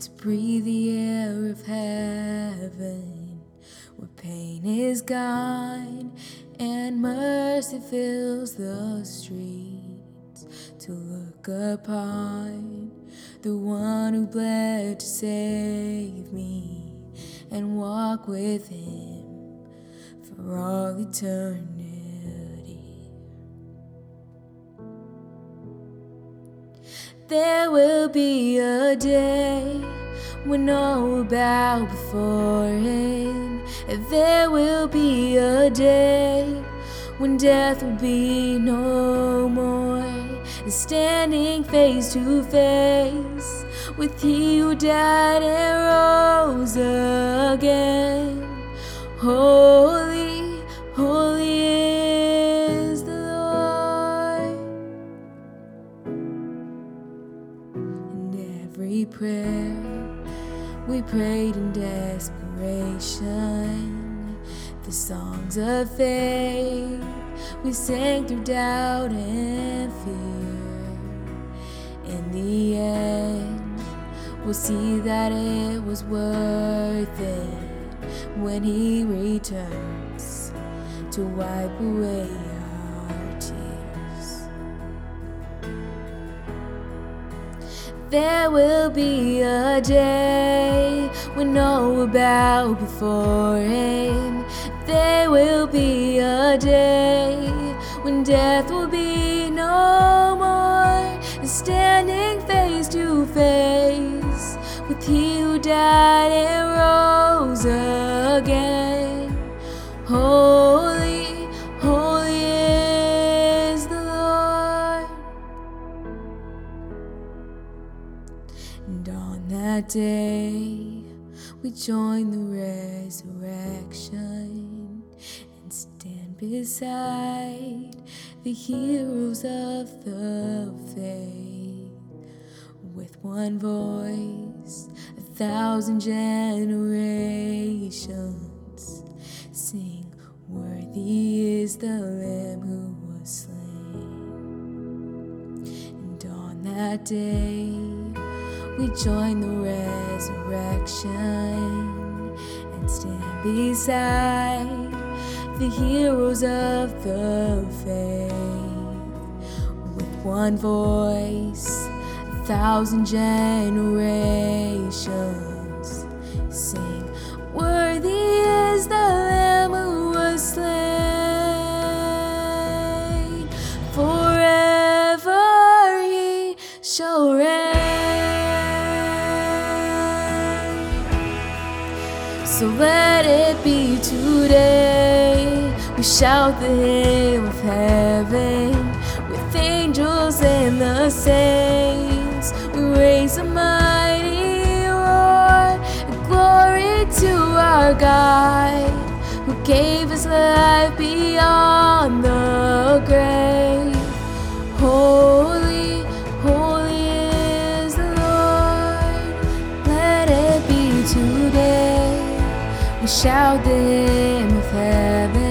to breathe the air of heaven, where pain is gone and mercy fills the streets. To look upon the one who bled to save me and walk with him for all eternity. There will be a day when all will bow before Him. There will be a day when death will be no more. And standing face to face with He who died and rose prayer we prayed in desperation, the songs of faith we sang through doubt and fear. In the end, we'll see that it was worth it when He returns to wipe away our tears. There will be a day when all will bow before Him. There will be a day when death will be no more. And standing face to face with He who died and rose again. And on that day, we join the resurrection and stand beside the heroes of the faith. With one voice, a thousand generations sing, Worthy is the Lamb who was slain. And on that day, we join the resurrection and stand beside the heroes of the faith. With one voice, a thousand generations sing, Worthy is the So let it be today. We shout the hymn of heaven with angels and the saints. We raise a mighty roar, glory to our God who gave his life beyond the grave. shout them of heaven.